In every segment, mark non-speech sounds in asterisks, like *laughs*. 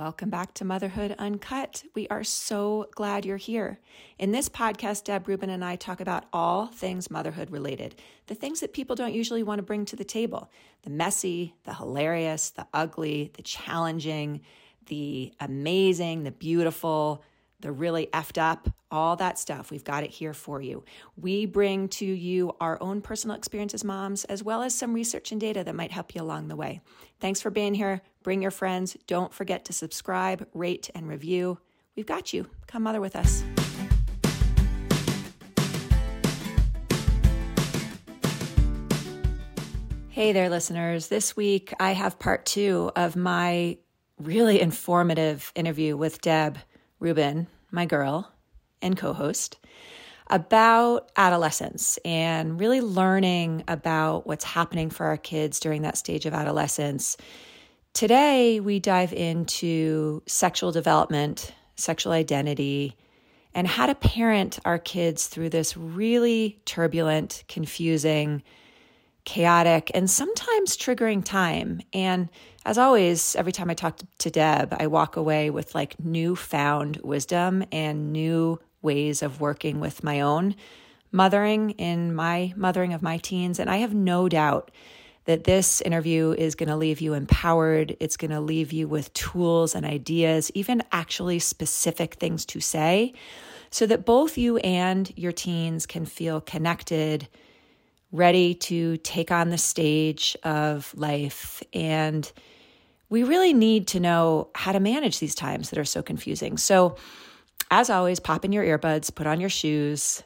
Welcome back to Motherhood Uncut. We are so glad you're here. In this podcast, Deb Rubin and I talk about all things motherhood related, the things that people don't usually want to bring to the table the messy, the hilarious, the ugly, the challenging, the amazing, the beautiful, the really effed up, all that stuff. We've got it here for you. We bring to you our own personal experiences, moms, as well as some research and data that might help you along the way. Thanks for being here. Bring your friends. Don't forget to subscribe, rate, and review. We've got you. Come mother with us. Hey there, listeners. This week I have part two of my really informative interview with Deb Rubin, my girl and co host, about adolescence and really learning about what's happening for our kids during that stage of adolescence. Today, we dive into sexual development, sexual identity, and how to parent our kids through this really turbulent, confusing, chaotic, and sometimes triggering time. And as always, every time I talk to Deb, I walk away with like newfound wisdom and new ways of working with my own mothering in my mothering of my teens. And I have no doubt that this interview is going to leave you empowered. It's going to leave you with tools and ideas, even actually specific things to say, so that both you and your teens can feel connected ready to take on the stage of life. And we really need to know how to manage these times that are so confusing. So, as always, pop in your earbuds, put on your shoes,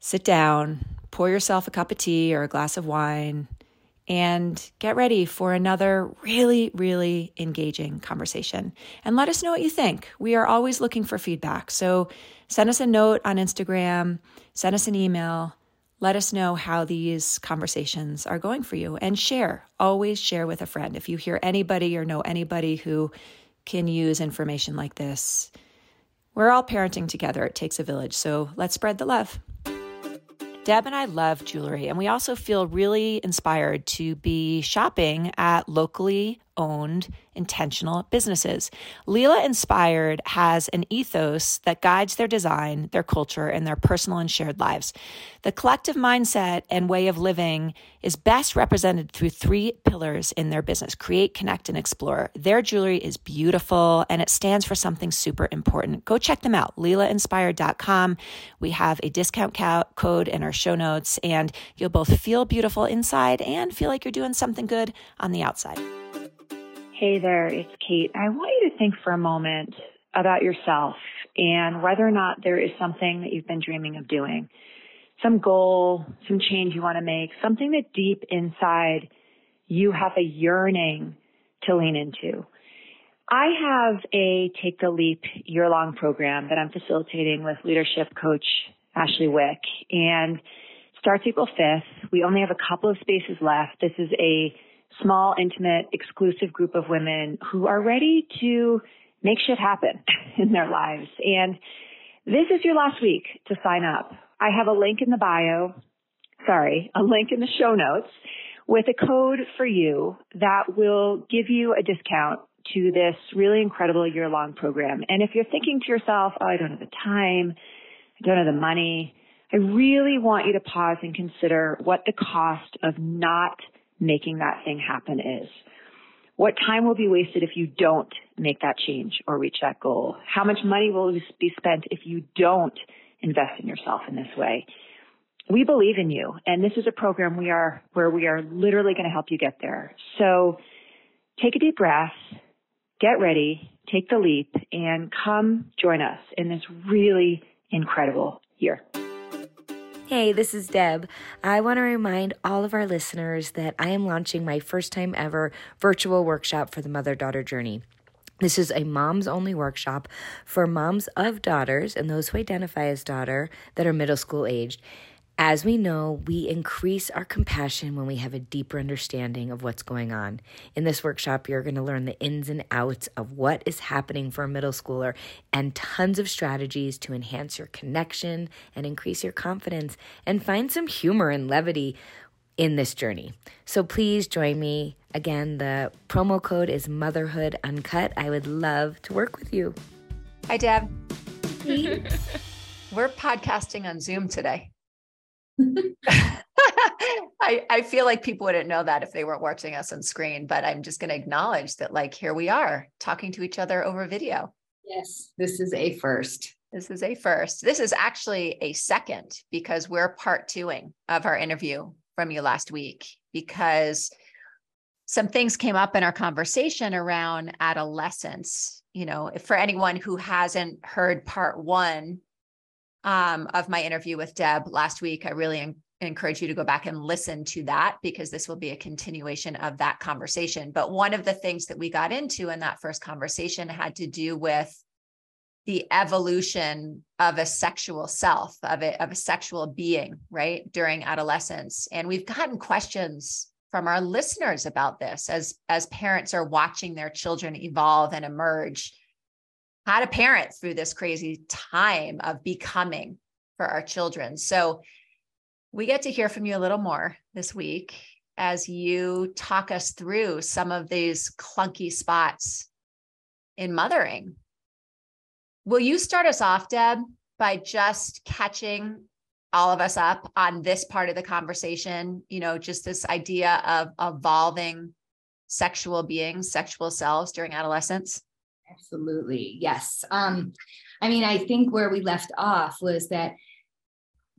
sit down, pour yourself a cup of tea or a glass of wine, and get ready for another really, really engaging conversation. And let us know what you think. We are always looking for feedback. So, send us a note on Instagram, send us an email let us know how these conversations are going for you and share. Always share with a friend. If you hear anybody or know anybody who can use information like this, we're all parenting together. It takes a village. So let's spread the love. Deb and I love jewelry, and we also feel really inspired to be shopping at locally owned intentional businesses. Leela Inspired has an ethos that guides their design, their culture, and their personal and shared lives. The collective mindset and way of living is best represented through three pillars in their business create, connect, and explore. Their jewelry is beautiful and it stands for something super important. Go check them out, leelainspired.com. We have a discount code in our show notes, and you'll both feel beautiful inside and feel like you're doing something good on the outside. Hey there, it's Kate. I want you to think for a moment about yourself and whether or not there is something that you've been dreaming of doing. Some goal, some change you want to make, something that deep inside you have a yearning to lean into. I have a Take the Leap year long program that I'm facilitating with leadership coach Ashley Wick and starts April 5th. We only have a couple of spaces left. This is a small, intimate, exclusive group of women who are ready to make shit happen *laughs* in their lives. And this is your last week to sign up. I have a link in the bio, sorry, a link in the show notes with a code for you that will give you a discount to this really incredible year long program. And if you're thinking to yourself, oh, I don't have the time, I don't have the money, I really want you to pause and consider what the cost of not making that thing happen is. What time will be wasted if you don't make that change or reach that goal? How much money will be spent if you don't invest in yourself in this way? We believe in you and this is a program we are where we are literally going to help you get there. So take a deep breath, get ready, take the leap and come join us in this really incredible year. Hey, this is Deb. I want to remind all of our listeners that I am launching my first time ever virtual workshop for the mother daughter journey. This is a moms only workshop for moms of daughters and those who identify as daughter that are middle school aged. As we know, we increase our compassion when we have a deeper understanding of what's going on. In this workshop, you're going to learn the ins and outs of what is happening for a middle schooler and tons of strategies to enhance your connection and increase your confidence and find some humor and levity in this journey. So please join me. Again, the promo code is Motherhood Uncut. I would love to work with you. Hi, Deb. *laughs* We're podcasting on Zoom today. I, I feel like people wouldn't know that if they weren't watching us on screen, but I'm just going to acknowledge that, like, here we are talking to each other over video. Yes, this is a first. This is a first. This is actually a second because we're part twoing of our interview from you last week because some things came up in our conversation around adolescence. You know, for anyone who hasn't heard part one um, of my interview with Deb last week, I really en- encourage you to go back and listen to that because this will be a continuation of that conversation. But one of the things that we got into in that first conversation had to do with the evolution of a sexual self of a, of a sexual being right during adolescence and we've gotten questions from our listeners about this as as parents are watching their children evolve and emerge how to parent through this crazy time of becoming for our children so we get to hear from you a little more this week as you talk us through some of these clunky spots in mothering Will you start us off, Deb, by just catching all of us up on this part of the conversation? You know, just this idea of evolving sexual beings, sexual selves during adolescence? Absolutely. Yes. Um, I mean, I think where we left off was that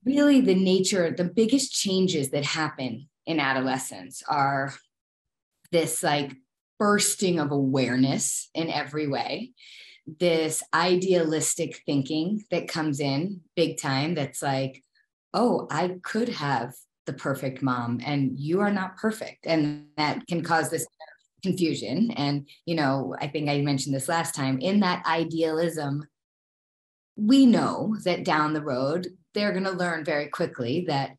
really the nature, the biggest changes that happen in adolescence are this like bursting of awareness in every way this idealistic thinking that comes in big time that's like, oh, I could have the perfect mom and you are not perfect. And that can cause this confusion. And, you know, I think I mentioned this last time in that idealism, we know that down the road, they're going to learn very quickly that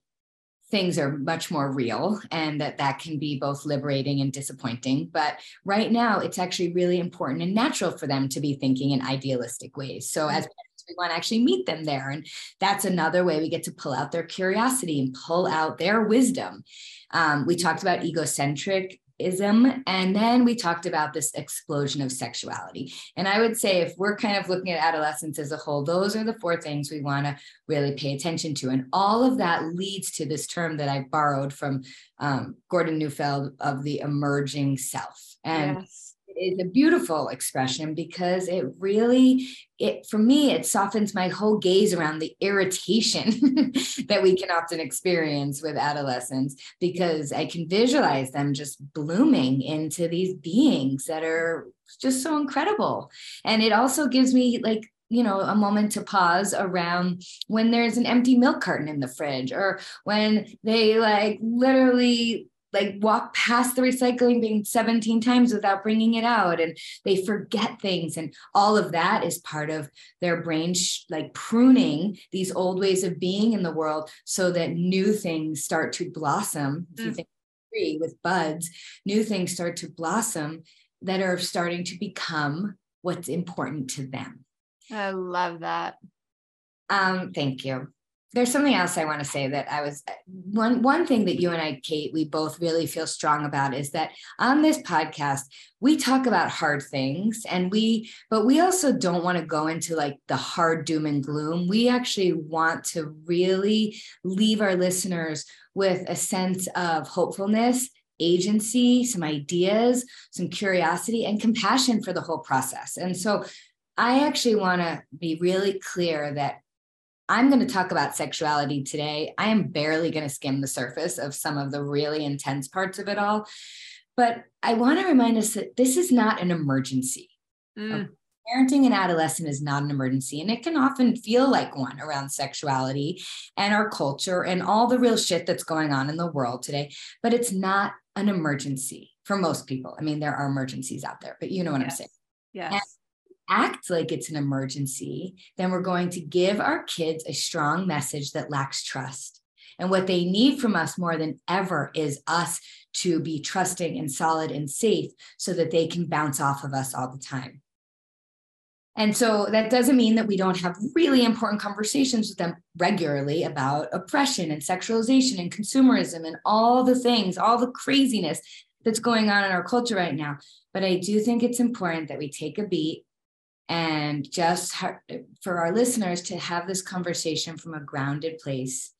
things are much more real and that that can be both liberating and disappointing. But right now it's actually really important and natural for them to be thinking in idealistic ways. So as parents we want to actually meet them there. And that's another way we get to pull out their curiosity and pull out their wisdom. Um, we talked about egocentric ism. And then we talked about this explosion of sexuality. And I would say if we're kind of looking at adolescence as a whole, those are the four things we want to really pay attention to. And all of that leads to this term that I borrowed from um, Gordon Neufeld of the emerging self. And yes is a beautiful expression because it really it for me it softens my whole gaze around the irritation *laughs* that we can often experience with adolescents because i can visualize them just blooming into these beings that are just so incredible. And it also gives me like you know a moment to pause around when there's an empty milk carton in the fridge or when they like literally like walk past the recycling bin 17 times without bringing it out and they forget things and all of that is part of their brain sh- like pruning these old ways of being in the world so that new things start to blossom. If you mm. think tree with buds new things start to blossom that are starting to become what's important to them. I love that. Um thank you there's something else I want to say that I was uh, one one thing that you and I, Kate, we both really feel strong about is that on this podcast we talk about hard things and we but we also don't want to go into like the hard doom and gloom. We actually want to really leave our listeners with a sense of hopefulness agency, some ideas, some curiosity, and compassion for the whole process. And so I actually want to be really clear that I'm going to talk about sexuality today. I am barely going to skim the surface of some of the really intense parts of it all. But I want to remind us that this is not an emergency. Mm. Parenting an adolescent is not an emergency, and it can often feel like one around sexuality and our culture and all the real shit that's going on in the world today. But it's not an emergency for most people. I mean, there are emergencies out there, but you know what yes. I'm saying. Yes. And act like it's an emergency, then we're going to give our kids a strong message that lacks trust. And what they need from us more than ever is us to be trusting and solid and safe so that they can bounce off of us all the time. And so that doesn't mean that we don't have really important conversations with them regularly about oppression and sexualization and consumerism and all the things, all the craziness that's going on in our culture right now. But I do think it's important that we take a beat and just for our listeners to have this conversation from a grounded place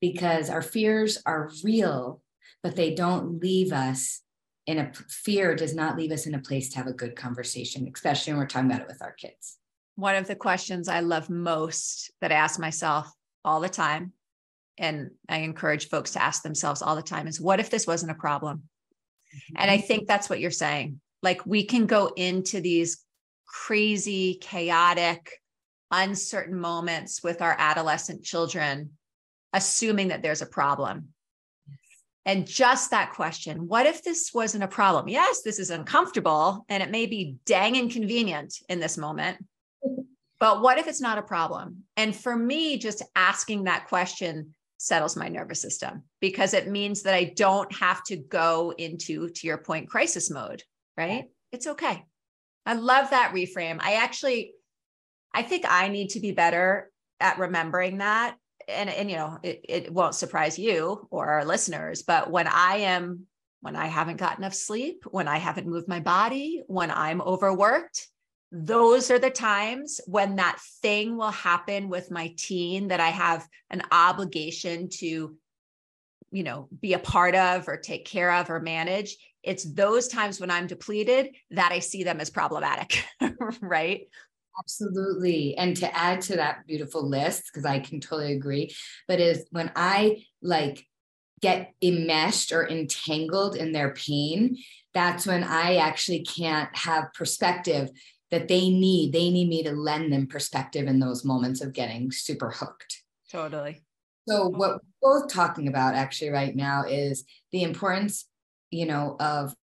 because our fears are real, but they don't leave us in a fear does not leave us in a place to have a good conversation, especially when we're talking about it with our kids. One of the questions I love most that I ask myself all the time, and I encourage folks to ask themselves all the time is what if this wasn't a problem? Mm-hmm. And I think that's what you're saying. Like we can go into these crazy, chaotic, uncertain moments with our adolescent children, assuming that there's a problem. And just that question what if this wasn't a problem? Yes, this is uncomfortable and it may be dang inconvenient in this moment, *laughs* but what if it's not a problem? And for me, just asking that question settles my nervous system because it means that I don't have to go into, to your point, crisis mode, right? It's okay. I love that reframe. I actually, I think I need to be better at remembering that. And, and you know, it, it won't surprise you or our listeners, but when I am, when I haven't got enough sleep, when I haven't moved my body, when I'm overworked, those are the times when that thing will happen with my teen that I have an obligation to, you know, be a part of or take care of or manage. It's those times when I'm depleted that I see them as problematic, *laughs* right? Absolutely. And to add to that beautiful list, because I can totally agree, but is when I like get enmeshed or entangled in their pain, that's when I actually can't have perspective that they need. They need me to lend them perspective in those moments of getting super hooked. Totally. So, what we're both talking about actually right now is the importance you know, of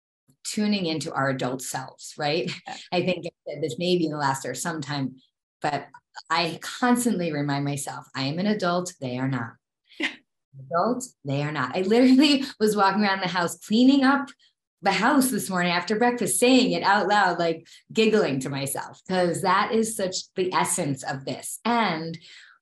tuning into our adult selves, right? Yeah. *laughs* I think this may be in the last or sometime, but I constantly remind myself, I am an adult, they are not. *laughs* adult, they are not. I literally *laughs* was walking around the house cleaning up the house this morning after breakfast, saying it out loud, like giggling to myself, because that is such the essence of this. And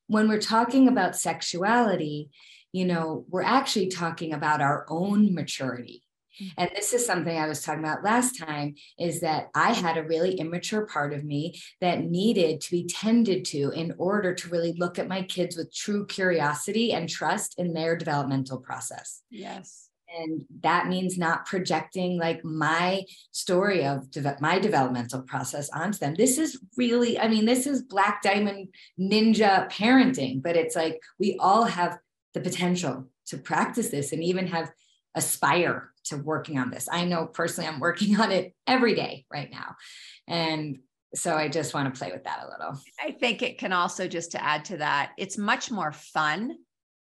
when we're talking about sexuality, you know, we're actually talking about our own maturity. Mm-hmm. And this is something I was talking about last time is that I had a really immature part of me that needed to be tended to in order to really look at my kids with true curiosity and trust in their developmental process. Yes. And that means not projecting like my story of de- my developmental process onto them. This is really, I mean, this is black diamond ninja parenting, but it's like we all have the potential to practice this and even have aspire to working on this. I know personally I'm working on it every day right now. And so I just want to play with that a little. I think it can also just to add to that, it's much more fun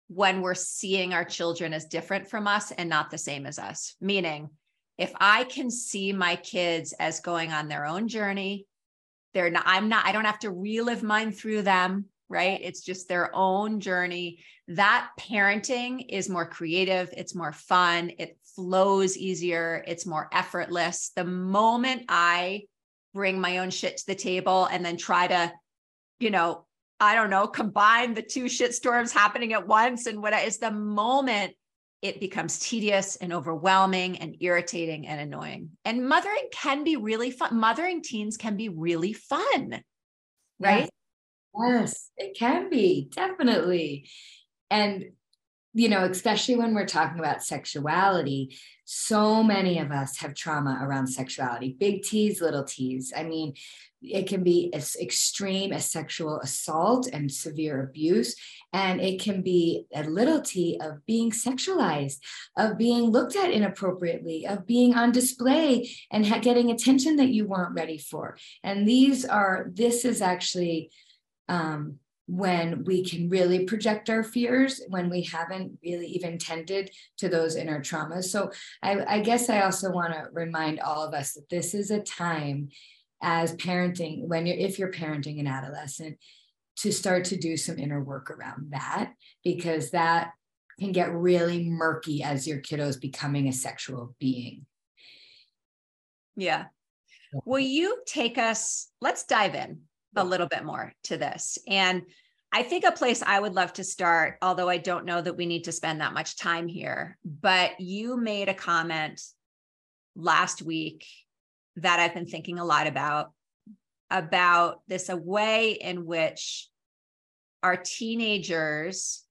when we're seeing our children as different from us and not the same as us. Meaning, if I can see my kids as going on their own journey, they're not, I'm not, I don't have to relive mine through them right? It's just their own journey. That parenting is more creative, it's more fun, it flows easier, it's more effortless. The moment I bring my own shit to the table and then try to, you know, I don't know, combine the two shit storms happening at once and what is the moment it becomes tedious and overwhelming and irritating and annoying. And mothering can be really fun. Mothering teens can be really fun, right? Yes, it can be, definitely. And, you know, especially when we're talking about sexuality, so many of us have trauma around sexuality, big T's, little T's. I mean, it can be as extreme as sexual assault and severe abuse. And it can be a little t of being sexualized, of being looked at inappropriately, of being on display and getting attention that you weren't ready for. And these are, this is actually um, when we can really project our fears when we haven't really even tended to those inner traumas. So I, I guess I also want to remind all of us that this is a time as parenting, when you're if you're parenting an adolescent, to start to do some inner work around that because that can get really murky as your kiddo is becoming a sexual being. Yeah. Will you take us? Let's dive in a little bit more to this. And I think a place I would love to start, although I don't know that we need to spend that much time here, but you made a comment last week that I've been thinking a lot about about this a way in which our teenagers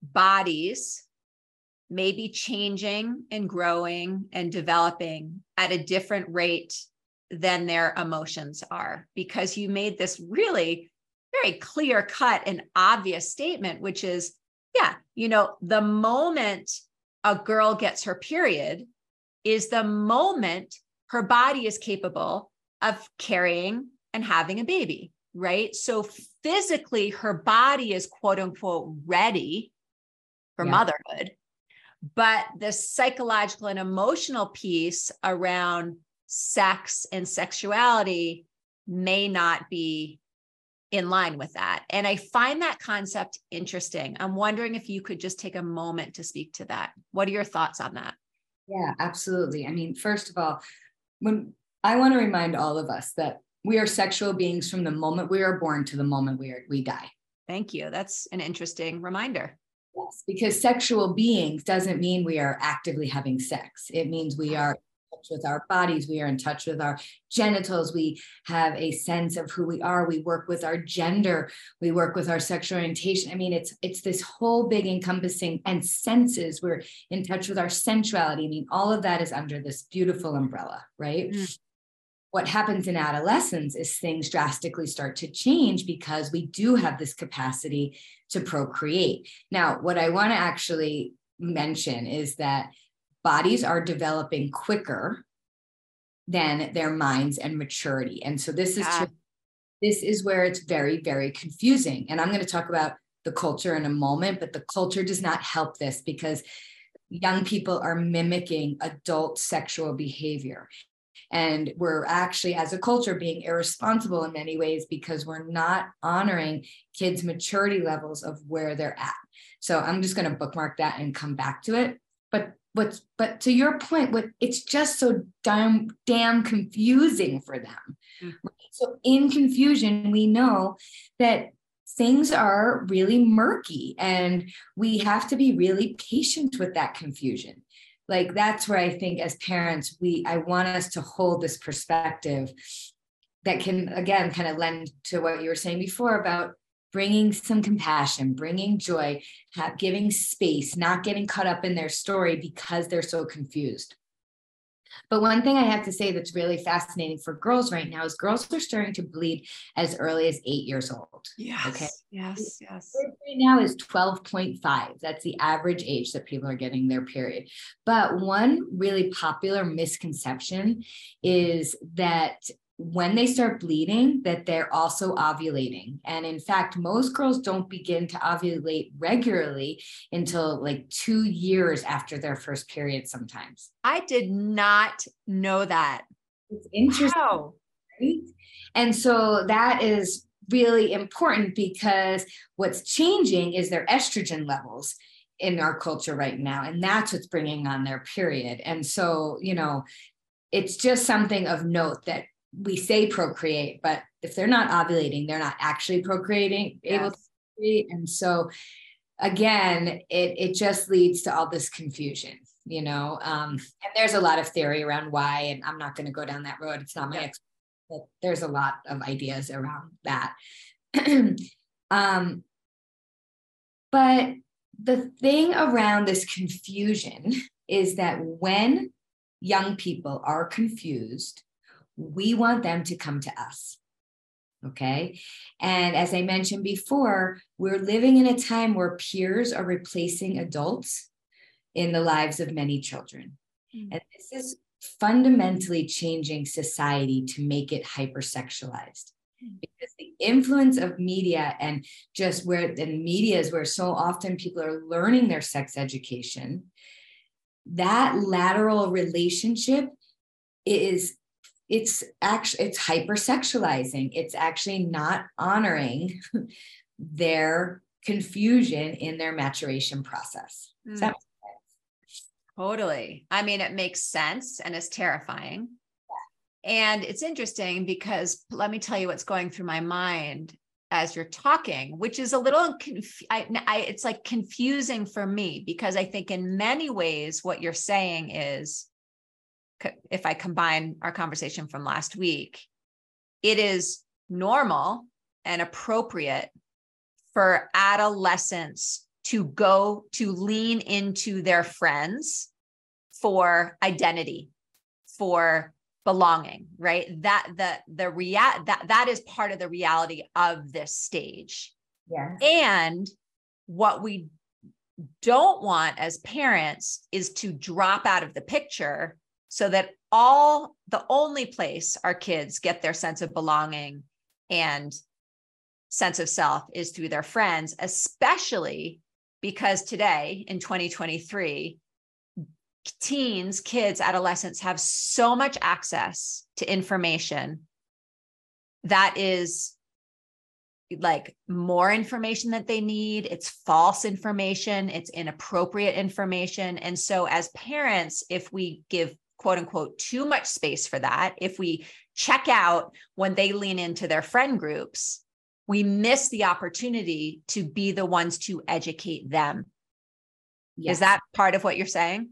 bodies may be changing and growing and developing at a different rate than their emotions are because you made this really very clear cut and obvious statement which is yeah you know the moment a girl gets her period is the moment her body is capable of carrying and having a baby, right? So physically, her body is quote unquote ready for yeah. motherhood. But the psychological and emotional piece around sex and sexuality may not be in line with that. And I find that concept interesting. I'm wondering if you could just take a moment to speak to that. What are your thoughts on that? Yeah, absolutely. I mean, first of all, when I want to remind all of us that we are sexual beings from the moment we are born to the moment we are we die. Thank you. That's an interesting reminder. Yes, because sexual beings doesn't mean we are actively having sex. It means we are with our bodies. We are in touch with our genitals. We have a sense of who we are. We work with our gender. We work with our sexual orientation. I mean it's it's this whole big encompassing and senses. We're in touch with our sensuality. I mean all of that is under this beautiful umbrella right? Mm. What happens in adolescence is things drastically start to change because we do have this capacity to procreate. Now, what I want to actually mention is that bodies are developing quicker than their minds and maturity. And so this is yeah. this is where it's very very confusing. And I'm going to talk about the culture in a moment, but the culture does not help this because young people are mimicking adult sexual behavior. And we're actually, as a culture, being irresponsible in many ways because we're not honoring kids' maturity levels of where they're at. So I'm just going to bookmark that and come back to it. But what's but to your point, what it's just so damn damn confusing for them. Mm-hmm. So in confusion, we know that things are really murky and we have to be really patient with that confusion like that's where i think as parents we i want us to hold this perspective that can again kind of lend to what you were saying before about bringing some compassion bringing joy have, giving space not getting caught up in their story because they're so confused but one thing I have to say that's really fascinating for girls right now is girls are starting to bleed as early as eight years old. Yes. Okay. Yes. Yes. Right now is 12.5. That's the average age that people are getting their period. But one really popular misconception is that when they start bleeding that they're also ovulating. And in fact most girls don't begin to ovulate regularly until like 2 years after their first period sometimes. I did not know that. It's interesting wow. right? And so that is really important because what's changing is their estrogen levels in our culture right now and that's what's bringing on their period. And so you know it's just something of note that we say procreate, but if they're not ovulating, they're not actually procreating, yes. able to procreate. And so again, it it just leads to all this confusion, you know. Um, and there's a lot of theory around why, and I'm not going to go down that road. It's not my yeah. But there's a lot of ideas around that. *clears throat* um, but the thing around this confusion is that when young people are confused, we want them to come to us. Okay. And as I mentioned before, we're living in a time where peers are replacing adults in the lives of many children. Mm. And this is fundamentally changing society to make it hypersexualized. Mm. Because the influence of media and just where the media is where so often people are learning their sex education, that lateral relationship is it's actually it's hypersexualizing. It's actually not honoring *laughs* their confusion in their maturation process. Mm. totally. I mean it makes sense and it's terrifying. And it's interesting because let me tell you what's going through my mind as you're talking, which is a little, conf- I, I, it's like confusing for me because I think in many ways what you're saying is, if I combine our conversation from last week, it is normal and appropriate for adolescents to go to lean into their friends for identity for belonging right? That the the rea- that that is part of the reality of this stage. Yeah and what we don't want as parents is to drop out of the picture so that all the only place our kids get their sense of belonging and sense of self is through their friends especially because today in 2023 teens, kids, adolescents have so much access to information that is like more information that they need. It's false information, it's inappropriate information. And so, as parents, if we give quote unquote too much space for that, if we check out when they lean into their friend groups, we miss the opportunity to be the ones to educate them. Yes. Is that part of what you're saying?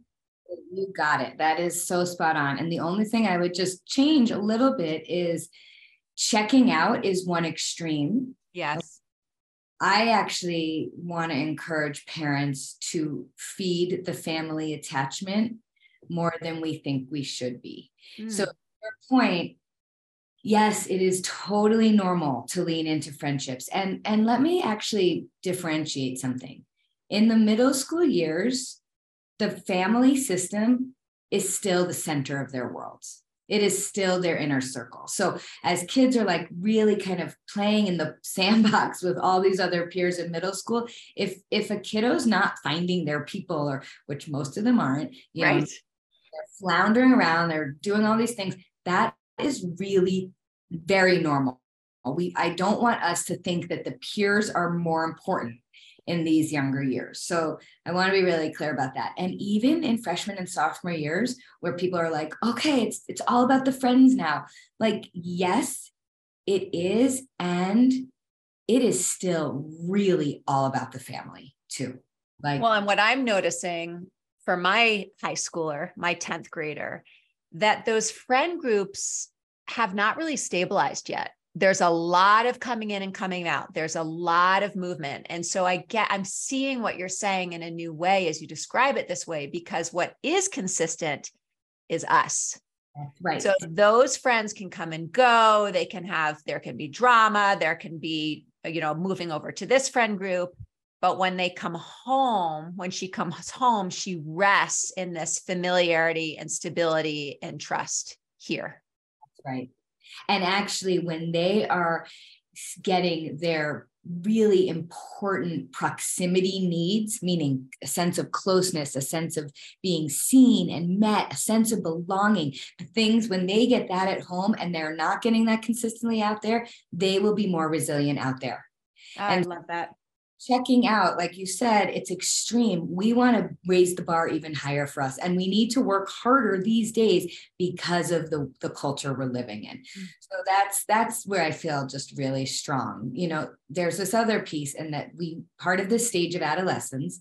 You got it. That is so spot on. And the only thing I would just change a little bit is checking out is one extreme. Yes. I actually want to encourage parents to feed the family attachment more than we think we should be. Mm. So, your point, yes, it is totally normal to lean into friendships. And, and let me actually differentiate something. In the middle school years, the family system is still the center of their worlds. It is still their inner circle. So as kids are like really kind of playing in the *laughs* sandbox with all these other peers in middle school, if if a kiddo's not finding their people, or which most of them aren't, you right. know, floundering around, they're doing all these things. That is really very normal. We I don't want us to think that the peers are more important in these younger years. So I want to be really clear about that. And even in freshman and sophomore years, where people are like, okay, it's it's all about the friends now. Like, yes, it is. And it is still really all about the family too. Like, well, and what I'm noticing for my high schooler, my 10th grader, that those friend groups have not really stabilized yet. There's a lot of coming in and coming out. There's a lot of movement. And so i get i'm seeing what you're saying in a new way as you describe it this way because what is consistent is us. Right. So those friends can come and go. They can have there can be drama. There can be you know moving over to this friend group but when they come home when she comes home she rests in this familiarity and stability and trust here that's right and actually, when they are getting their really important proximity needs, meaning a sense of closeness, a sense of being seen and met, a sense of belonging. The things when they get that at home and they're not getting that consistently out there, they will be more resilient out there. I and love that checking out, like you said, it's extreme. We want to raise the bar even higher for us. And we need to work harder these days because of the, the culture we're living in. Mm-hmm. So that's that's where I feel just really strong. You know, there's this other piece, and that we part of this stage of adolescence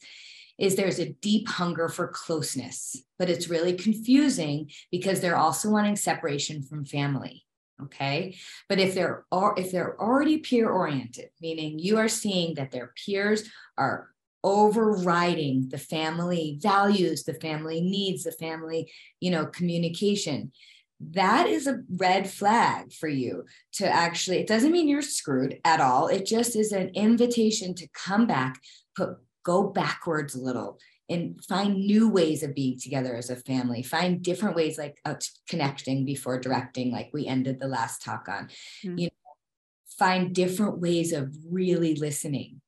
is there's a deep hunger for closeness, but it's really confusing because they're also wanting separation from family okay? But if they're if they're already peer oriented meaning you are seeing that their peers are overriding the family values the family needs the family you know communication that is a red flag for you to actually it doesn't mean you're screwed at all. It just is an invitation to come back put go backwards a little and find new ways of being together as a family. Find different ways like of connecting before directing like we ended the last talk on. Mm-hmm. you know find different ways of really listening.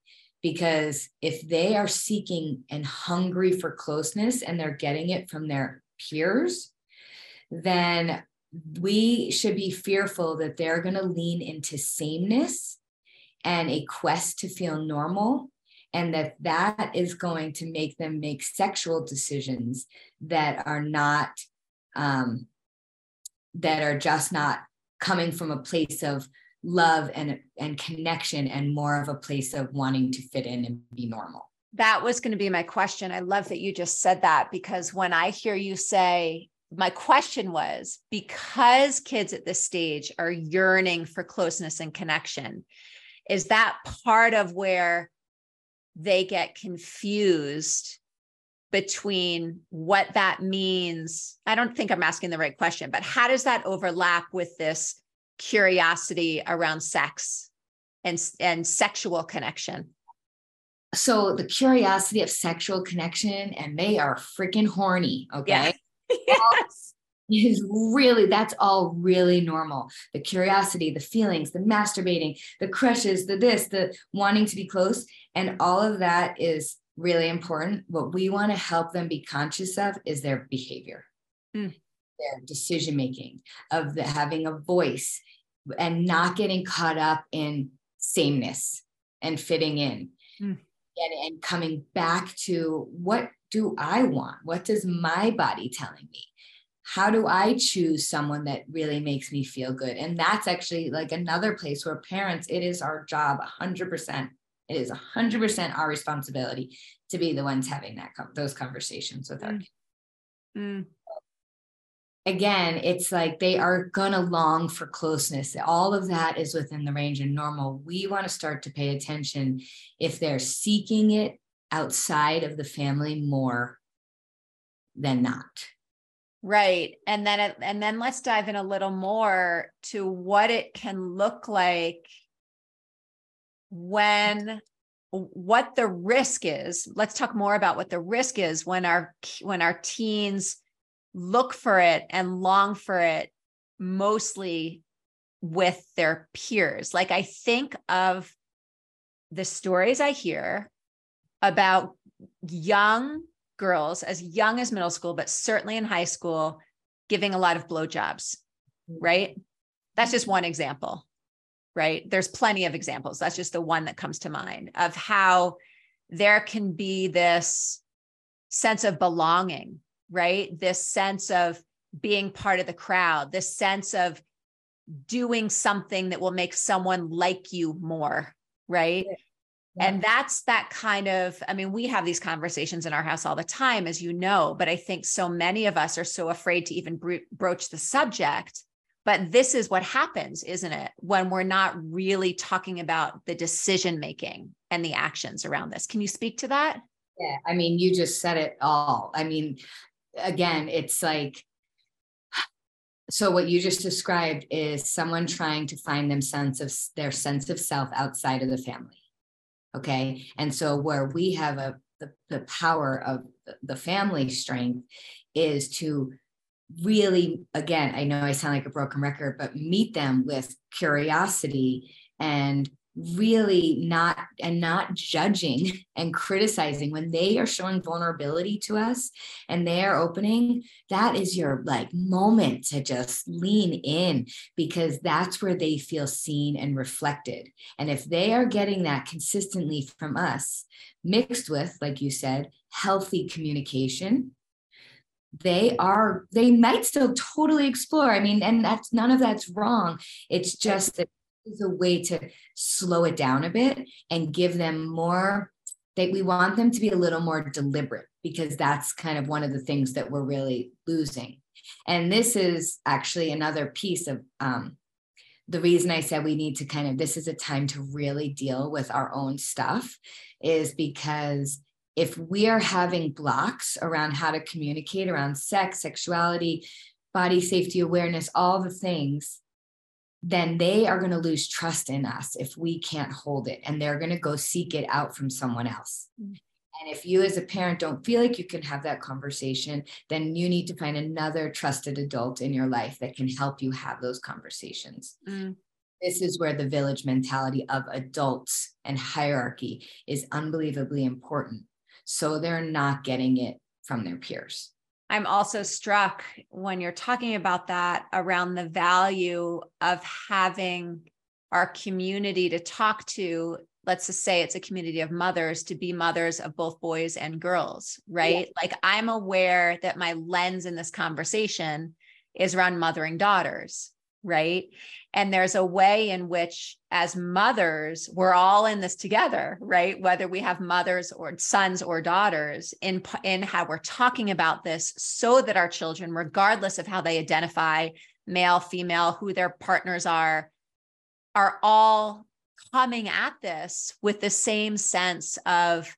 Because if they are seeking and hungry for closeness and they're getting it from their peers then we should be fearful that they're going to lean into sameness and a quest to feel normal and that that is going to make them make sexual decisions that are not um, that are just not coming from a place of love and and connection and more of a place of wanting to fit in and be normal. That was going to be my question. I love that you just said that because when i hear you say my question was because kids at this stage are yearning for closeness and connection is that part of where they get confused between what that means. I don't think i'm asking the right question but how does that overlap with this curiosity around sex and and sexual connection? So the curiosity of sexual connection and they are freaking horny okay? *laughs* Yes. Is really that's all really normal the curiosity the feelings the masturbating the crushes the this the wanting to be close and all of that is really important what we want to help them be conscious of is their behavior mm their decision making, of the, having a voice, and not getting caught up in sameness and fitting in. Mm. And, and coming back to what do I want? What does my body telling me? How do I choose someone that really makes me feel good? And that's actually like another place where parents, it is our job 100%. It is 100% our responsibility to be the ones having that those conversations with our mm. kids. Mm again, it's like they are going to long for closeness. All of that is within the range of normal. We want to start to pay attention if they're seeking it outside of the family more than not. Right. And then it, and then let's dive in a little more to what it can look like when what the risk is. Let's talk more about what the risk is when our when our teens look for it and long for it mostly with their peers. Like I think of the stories I hear about young girls, as young as middle school, but certainly in high school, giving a lot of blowjobs, mm-hmm. right? That's just one example, right? There's plenty of examples. That's just the one that comes to mind of how there can be this sense of belonging right? This sense of being part of the crowd, this sense of doing something that will make someone like you more, right? Yeah. And that's that kind of, I mean, we have these conversations in our house all the time, as you know, but I think so many of us are so afraid to even bro- broach the subject. But this is what happens, isn't it? When we're not really talking about the decision making and the actions around this. Can you speak to that? Yeah, I mean, you just said it all. I mean, again, it's like, so what you just described is someone trying to find them sense of their sense of self outside of the family. Okay. And so where we have a the, the power of the family strength is to really again i know i sound like a broken record but meet them with curiosity and really not and not judging *laughs* and criticizing. When they are showing vulnerability to us and they are opening that is your like moment to just lean in because that's where they feel seen and reflected. And if they are getting that consistently from us mixed with like you said healthy communication they are they might still totally explore. I mean and that's none of that's wrong. It's just that is a way to slow it down a bit and give them more that we want them to be a little more deliberate because that's kind of one of the things that we're really losing. And this is actually another piece of um, the reason i said we need to kind of this is a time to really deal with our own stuff is because if we are having blocks around how to communicate around sex sexuality body safety awareness all the things then they are going to lose trust in us if we can't hold it and they're going to go seek it out from someone else. Mm. And if you as a parent don't feel like you can have that conversation, then you need to find another trusted adult in your life that can help you have those conversations. Mm. This is where the village mentality of adults and hierarchy is unbelievably important. So they're not getting it from their peers. I'm also struck when you're talking about that around the value of having our community to talk to. Let's just say it's a community of mothers to be mothers of both boys and girls, right? Yeah. Like I'm aware that my lens in this conversation is around mothering daughters, right? And there's a way in which, as mothers, we're all in this together, right? Whether we have mothers or sons or daughters, in, in how we're talking about this, so that our children, regardless of how they identify, male, female, who their partners are, are all coming at this with the same sense of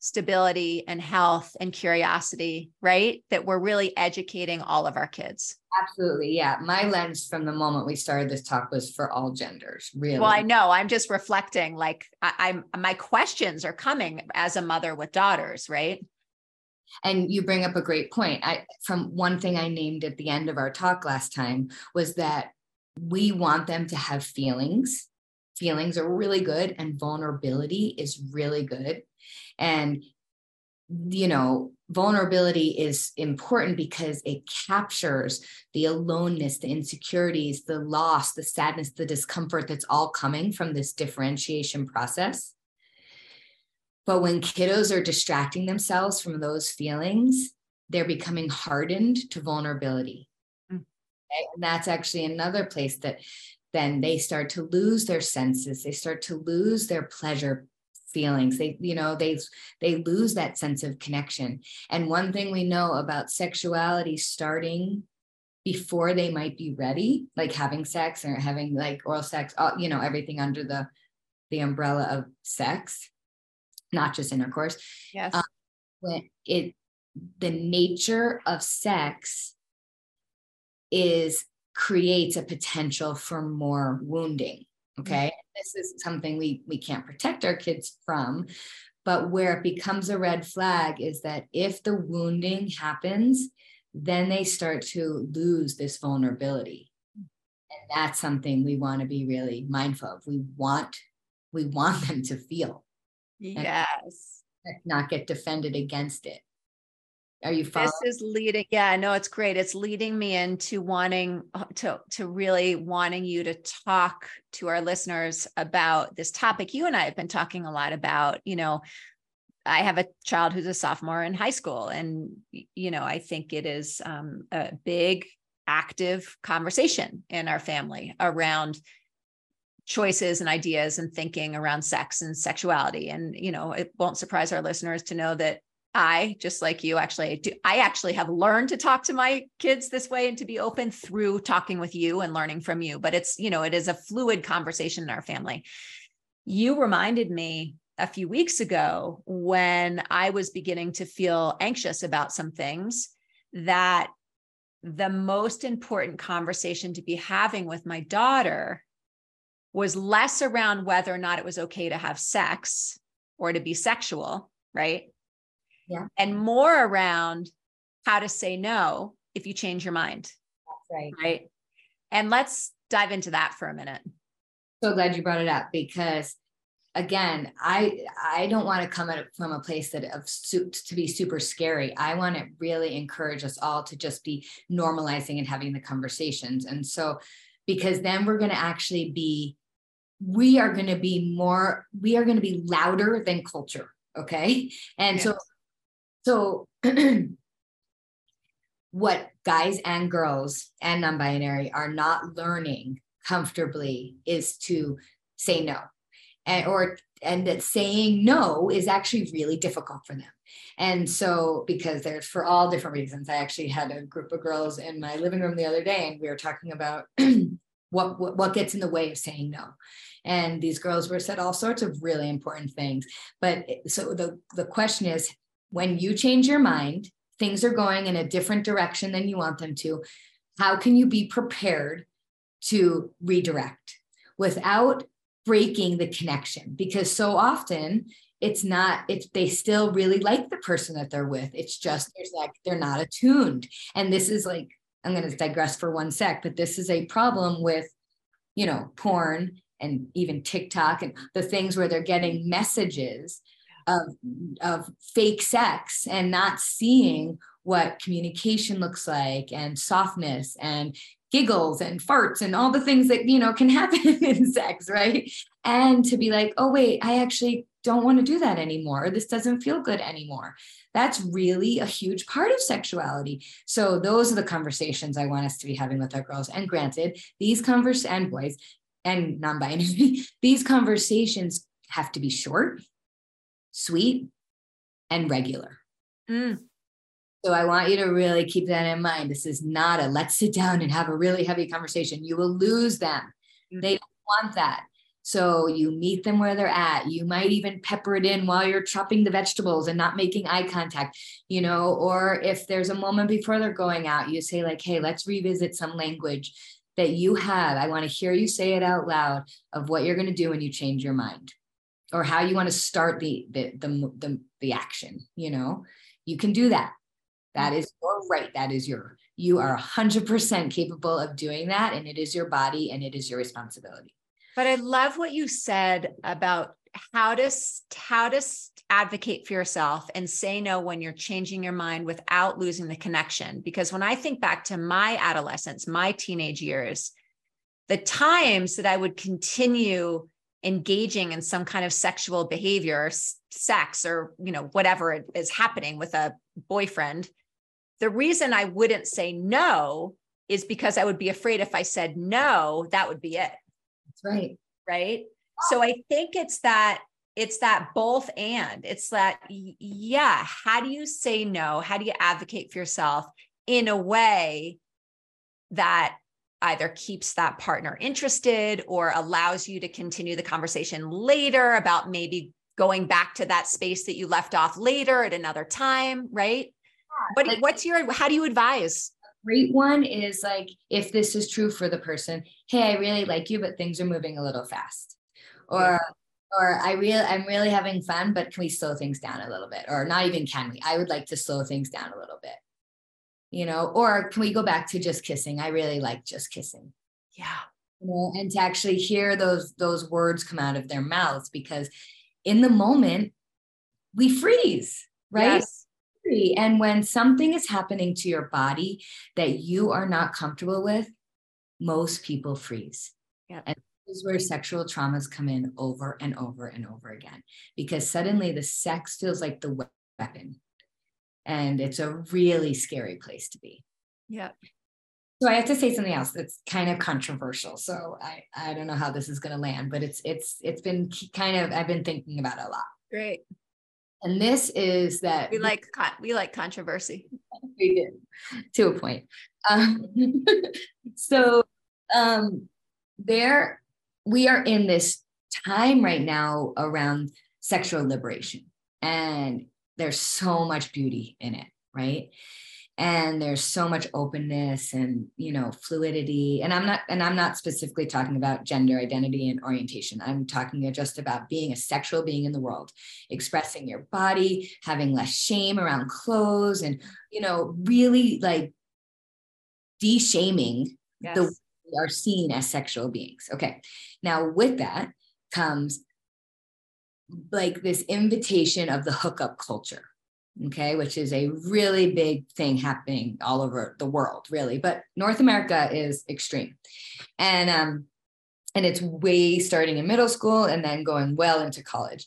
stability and health and curiosity, right? That we're really educating all of our kids. Absolutely. Yeah. My lens from the moment we started this talk was for all genders, really. Well, I know. I'm just reflecting, like, I, I'm my questions are coming as a mother with daughters, right? And you bring up a great point. I from one thing I named at the end of our talk last time was that we want them to have feelings. Feelings are really good and vulnerability is really good. And you know, vulnerability is important because it captures the aloneness, the insecurities, the loss, the sadness, the discomfort that's all coming from this differentiation process. But when kiddos are distracting themselves from those feelings, they're becoming hardened to vulnerability. Mm. Okay? And that's actually another place that then they start to lose their senses, they start to lose their pleasure feelings they you know they they lose that sense of connection and one thing we know about sexuality starting before they might be ready like having sex or having like oral sex all, you know everything under the the umbrella of sex not just intercourse. Yes. Um, when it the nature of sex is creates a potential for more wounding. Okay. This is something we we can't protect our kids from. But where it becomes a red flag is that if the wounding happens, then they start to lose this vulnerability. And that's something we want to be really mindful of. We want we want them to feel Yes. Not get defended against it. Are you following? This is leading. Yeah, no, it's great. It's leading me into wanting uh, to to really wanting you to talk to our listeners about this topic. You and I have been talking a lot about, you know, I have a child who's a sophomore in high school, and you know, I think it is um, a big, active conversation in our family around choices and ideas and thinking around sex and sexuality and you know it won't surprise our listeners to know that i just like you actually do i actually have learned to talk to my kids this way and to be open through talking with you and learning from you but it's you know it is a fluid conversation in our family you reminded me a few weeks ago when i was beginning to feel anxious about some things that the most important conversation to be having with my daughter was less around whether or not it was okay to have sex or to be sexual, right? Yeah. And more around how to say no if you change your mind. Right. Right. And let's dive into that for a minute. So glad you brought it up because again, I I don't want to come at it from a place that of to be super scary. I want to really encourage us all to just be normalizing and having the conversations. And so because then we're going to actually be we are going to be more we are going to be louder than culture okay and so so *clears throat* what guys and girls and non-binary are not learning comfortably is to say no. And or and that saying no is actually really difficult for them. And so because there's for all different reasons i actually had a group of girls in my living room the other day and we were talking about *clears throat* what, what what gets in the way of saying no. And these girls were said all sorts of really important things. But so the the question is when you change your mind things are going in a different direction than you want them to. How can you be prepared to redirect without breaking the connection? Because so often it's not it's they still really like the person that they're with. It's just there's like they're not attuned. And this is like i'm going to digress for one sec but this is a problem with you know porn and even TikTok and the things where they're getting messages of, of fake sex and not seeing what communication looks like and softness and giggles and farts and all the things that you know can *laughs* happen in sex right? And to be like oh wait i actually don't want to do that anymore. This doesn't feel good anymore. That's really a huge part of sexuality. So those are the conversations i want us to be having with our girls. And granted these converse and boys and non-binary *laughs* these conversations have to be short sweet and regular mm. So I want you to really keep that in mind. This is not a let's sit down and have a really heavy conversation. You will lose them. Mm-hmm. They don't want that. So you meet them where they're at. You might even pepper it in while you're chopping the vegetables and not making eye contact, you know, or if there's a moment before they're going out, you say, like, hey, let's revisit some language that you have. I want to hear you say it out loud of what you're going to do when you change your mind or how you want to start the the the, the, the action, you know. You can do that that is your right. That is your, you are 100% capable of doing that. And it is your body and it is your responsibility. But I love what you said about how to how to advocate for yourself and say no when you're changing your mind without losing the connection because when i think back to my adolescence my teenage years the times that i would continue engaging in some kind of sexual behavior sex or you know whatever is happening with a boyfriend the reason I wouldn't say no is because I would be afraid if I said no, that would be it. That's right. Right. So I think it's that it's that both and it's that yeah how do you say no how do you advocate for yourself in a way that either keeps that partner interested or allows you to continue the conversation later about maybe going back to that space that you left off later at another time right what, like, what's your, how do you advise? Great one is like, if this is true for the person, hey, I really like you, but things are moving a little fast. Or, yeah. or I really, I'm really having fun, but can we slow things down a little bit? Or not even can we? I would like to slow things down a little bit. You know, or can we go back to just kissing? I really like just kissing. Yeah. You know, and to actually hear those those words come out of their mouths because in the moment we freeze, right? Yes and when something is happening to your body that you are not comfortable with, most people freeze. Yeah. And this is where sexual traumas come in over and over and over again because suddenly the sex feels like the weapon. And it's a really scary place to be. Yeah. So I have to say something else that's kind of controversial. So I I don't know how this is going to land, but it's it's it's been kind of I've been thinking about it a lot. Great. And this is that we like we like controversy. We do to a point. Um, *laughs* so um, there we are in this time right now around sexual liberation, and there's so much beauty in it, right? and there's so much openness and you know fluidity and i'm not and i'm not specifically talking about gender identity and orientation i'm talking just about being a sexual being in the world expressing your body having less shame around clothes and you know really like de-shaming yes. the we are seen as sexual beings okay now with that comes like this invitation of the hookup culture okay, which is a really big thing happening all over the world, really. But North America is extreme. And um, and it's way starting in middle school and then going well into college.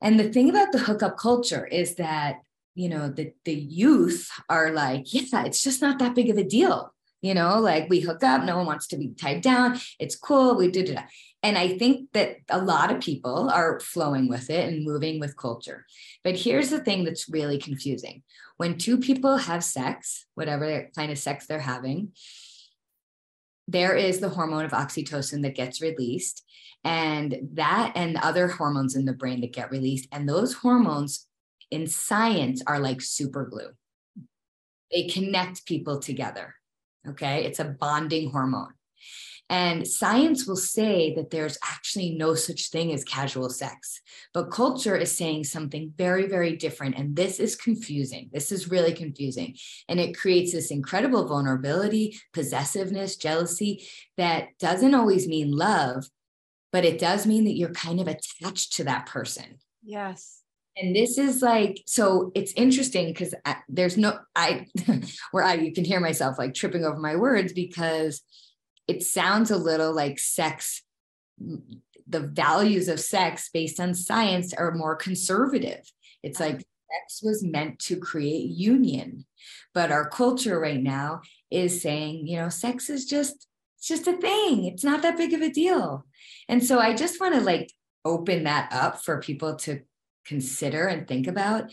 And the thing about the hookup culture is that, you know, the, the youth are like, yeah, it's just not that big of a deal. You know, like we hook up, no one wants to be tied down. It's cool. We did it. And I think that a lot of people are flowing with it and moving with culture. But here's the thing that's really confusing when two people have sex, whatever kind of sex they're having, there is the hormone of oxytocin that gets released, and that and other hormones in the brain that get released. And those hormones in science are like super glue, they connect people together. Okay. It's a bonding hormone. And science will say that there's actually no such thing as casual sex, but culture is saying something very, very different. And this is confusing. This is really confusing. And it creates this incredible vulnerability, possessiveness, jealousy that doesn't always mean love, but it does mean that you're kind of attached to that person. Yes. And this is like so it's interesting because there's no i *laughs* where i you can hear myself like tripping over my words because it sounds a little like sex mm, the values of sex based on science are more conservative. It's like sex was meant to create union. But our culture right now is saying you know sex is just it's just a thing. It's not that big of a deal. And so i just want to like open that up for people to consider and think about.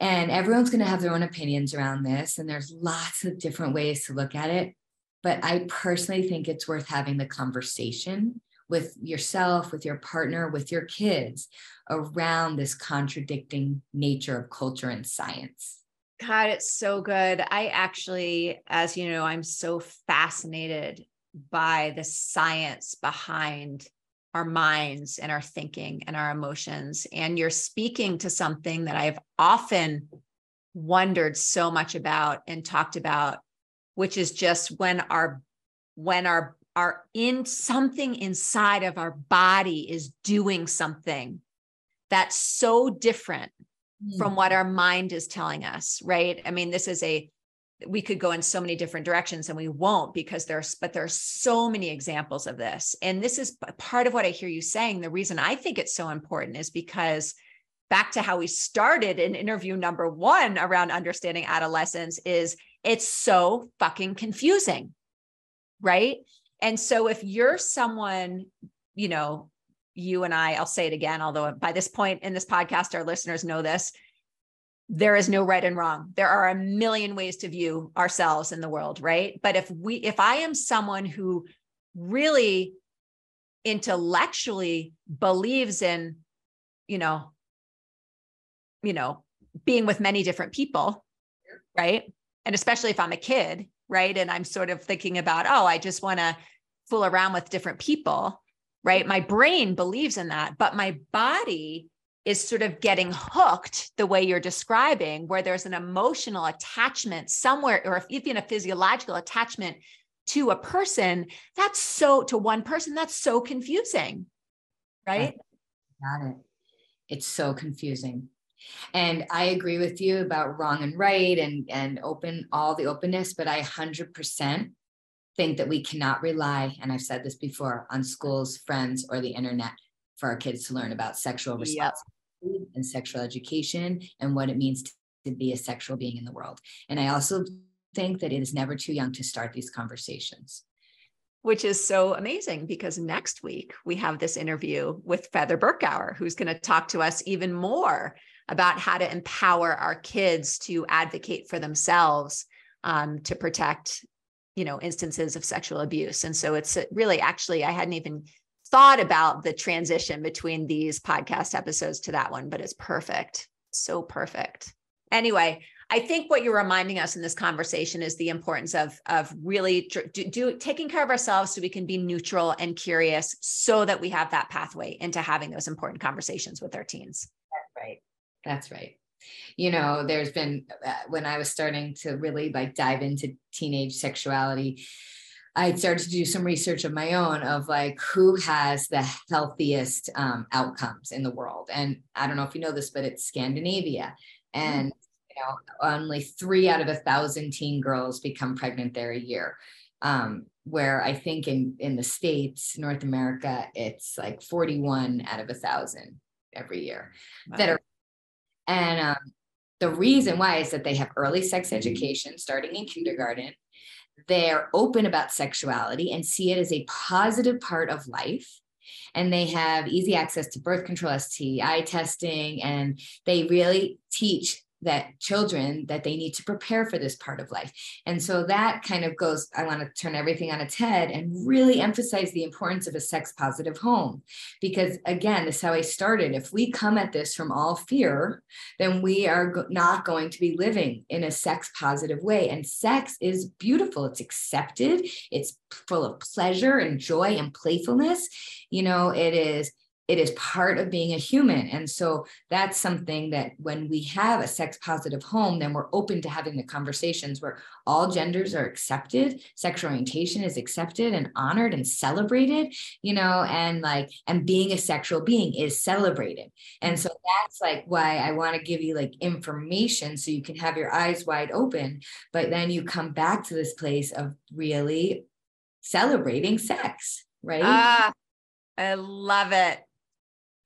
And everyone's going to have their own opinions around this. And there's lots of different ways to look at it. But I personally think it's worth having the conversation with yourself, with your partner, with your kids around this contradicting nature of culture and science. God, it's so good. I actually, as you know, I'm so fascinated by the science behind our minds and our thinking and our emotions. And you're speaking to something that I've often wondered so much about and talked about, which is just when our when our our in something inside of our body is doing something that's so different mm. from what our mind is telling us, right? I mean, this is a we could go in so many different directions and we won't because there's but there's so many examples of this. And this is part of what i hear you saying. The reason i think it's so important is because back to how we started in interview number 1 around understanding adolescence is it's so fucking confusing right? And so if you're someone you know you and I, I'll say it again, although by this point in this podcast, our listeners know this there is no right and wrong. There are a million ways to view ourselves in the world right? But if we if i am someone who really intellectually believes in you know you know being with many different people right? And especially if i'm a kid right? And i'm sort of thinking about oh i just want to fool around with different people right? My brain believes in that but my body is sort of getting hooked the way you're describing, where there's an emotional attachment somewhere, or even a physiological attachment to a person, that's so, to one person, that's so confusing. Right? Got it. It's so confusing. And I agree with you about wrong and right and, and open all the openness, but I 100% think that we cannot rely, and I've said this before, on schools, friends, or the internet for our kids to learn about sexual responsibility. And sexual education and what it means to be a sexual being in the world. And I also think that it is never too young to start these conversations. Which is so amazing because next week we have this interview with Feather Berkower, who's going to talk to us even more about how to empower our kids to advocate for themselves um, to protect you know instances of sexual abuse and so it's really actually i hadn't even thought about the transition between these podcast episodes to that one, but it's perfect. So perfect. Anyway, I think what you're reminding us in this conversation is the importance of of really do, do, taking care of ourselves so we can be neutral and curious so that we have that pathway into having those important conversations with our teens. That's right. That's right. You know, there's been uh, when I was starting to really like dive into teenage sexuality, I started to do some research of my own of like who has the healthiest um, outcomes in the world. And I don't know if you know this, but it's Scandinavia. Mm-hmm. And you know, only three out of a thousand teen girls become pregnant there a year. Um, where I think in in the states, North America, it's like 41 out of a thousand every year wow. that are. And um, the reason why is that they have early sex education starting in kindergarten they're open about sexuality and see it as a positive part of life. And they have easy access to birth control STI testing and they really teach that children that they need to prepare for this part of life. And so that kind of goes, I want to turn everything on its head and really emphasize the importance of a sex positive home. Because again, this is how I started. If we come at this from all fear, then we are not going to be living in a sex positive way. And sex is beautiful, it's accepted, it's full of pleasure and joy and playfulness. You know, it is it is part of being a human. And so that's something that when we have a sex positive home, then we're open to having the conversations where all genders are accepted, sexual orientation is accepted and honored and celebrated, you know, and like, and being a sexual being is celebrated. And so that's like why I want to give you like information so you can have your eyes wide open. But then you come back to this place of really celebrating sex, right? Ah, I love it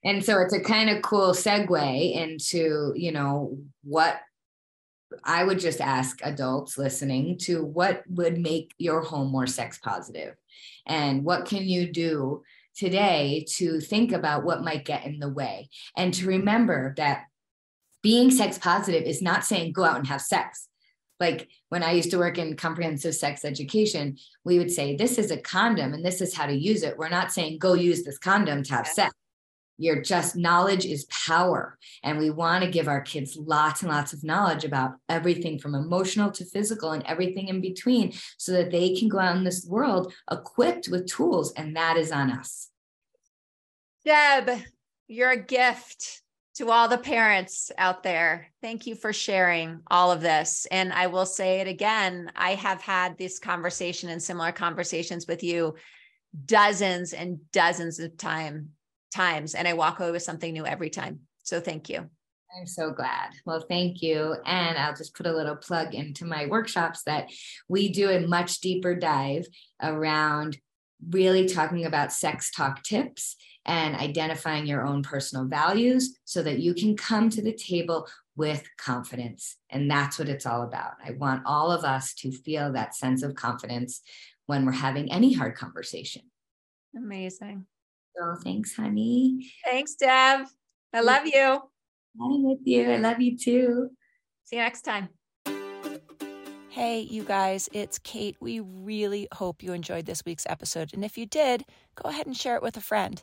and so it's a kind of cool segue into you know what i would just ask adults listening to what would make your home more sex positive and what can you do today to think about what might get in the way and to remember that being sex positive is not saying go out and have sex like when I used to work in comprehensive sex education, we would say, This is a condom and this is how to use it. We're not saying go use this condom to have sex. You're just knowledge is power. And we want to give our kids lots and lots of knowledge about everything from emotional to physical and everything in between so that they can go out in this world equipped with tools. And that is on us. Deb, you're a gift to all the parents out there. Thank you for sharing all of this. And I will say it again I have had this conversation and similar conversations with you dozens and dozens of time times and I walk away with something new every time. So thank you. I'm so glad. Well, thank you. And I'll just put a little plug into my workshops that we do a much deeper dive around really talking about sex talk tips and identifying your own personal values so that you can come to the table with confidence. And that's what it's all about. I want all of us to feel that sense of confidence when we're having any hard conversation. Amazing. So thanks, honey. Thanks, Deb. I love you. I'm with you. I love you too. See you next time. Hey, you guys, it's Kate. We really hope you enjoyed this week's episode. And if you did, go ahead and share it with a friend.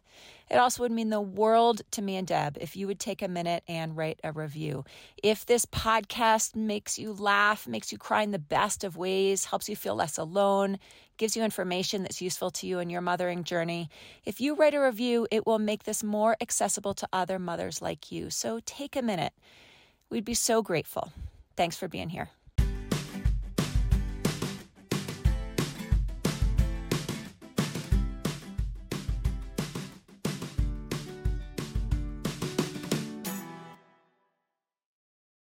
It also would mean the world to me and Deb if you would take a minute and write a review. If this podcast makes you laugh, makes you cry in the best of ways, helps you feel less alone, gives you information that's useful to you in your mothering journey, if you write a review, it will make this more accessible to other mothers like you. So take a minute. We'd be so grateful. Thanks for being here.